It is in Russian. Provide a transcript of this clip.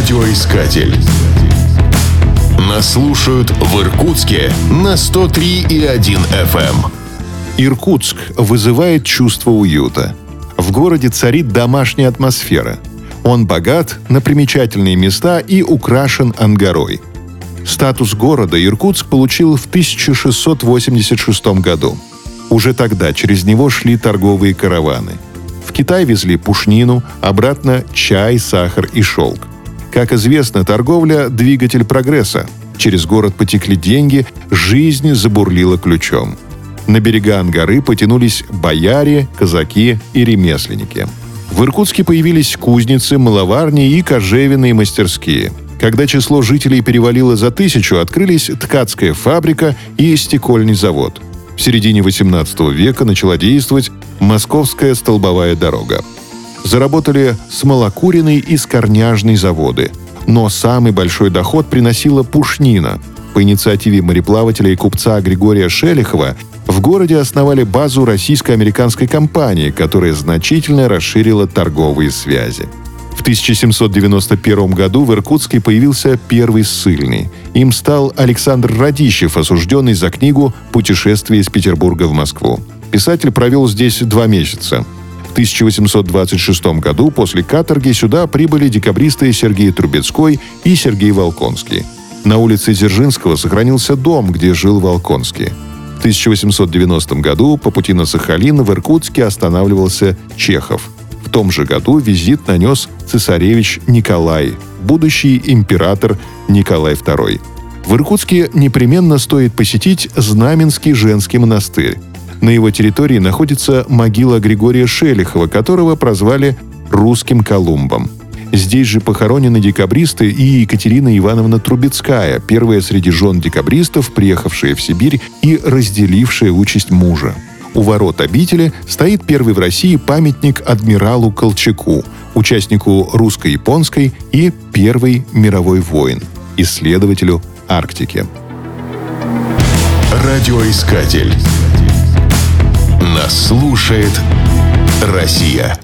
Радиоискатель. Нас слушают в Иркутске на 103,1 FM. Иркутск вызывает чувство уюта. В городе царит домашняя атмосфера. Он богат на примечательные места и украшен ангарой. Статус города Иркутск получил в 1686 году. Уже тогда через него шли торговые караваны. В Китай везли пушнину, обратно чай, сахар и шелк. Как известно, торговля – двигатель прогресса. Через город потекли деньги, жизнь забурлила ключом. На берега Ангары потянулись бояре, казаки и ремесленники. В Иркутске появились кузницы, маловарни и кожевенные мастерские. Когда число жителей перевалило за тысячу, открылись ткацкая фабрика и стекольный завод. В середине XVIII века начала действовать Московская столбовая дорога заработали смолокуренный и скорняжный заводы. Но самый большой доход приносила пушнина. По инициативе мореплавателя и купца Григория Шелихова в городе основали базу российско-американской компании, которая значительно расширила торговые связи. В 1791 году в Иркутске появился первый ссыльный. Им стал Александр Радищев, осужденный за книгу «Путешествие из Петербурга в Москву». Писатель провел здесь два месяца. В 1826 году после каторги сюда прибыли декабристы Сергей Трубецкой и Сергей Волконский. На улице Дзержинского сохранился дом, где жил Волконский. В 1890 году по пути на Сахалин в Иркутске останавливался Чехов. В том же году визит нанес цесаревич Николай, будущий император Николай II. В Иркутске непременно стоит посетить Знаменский женский монастырь. На его территории находится могила Григория Шелихова, которого прозвали «русским Колумбом». Здесь же похоронены декабристы и Екатерина Ивановна Трубецкая, первая среди жен декабристов, приехавшая в Сибирь и разделившая участь мужа. У ворот обители стоит первый в России памятник адмиралу Колчаку, участнику русско-японской и Первой мировой войн, исследователю Арктики. Радиоискатель. Нас слушает Россия.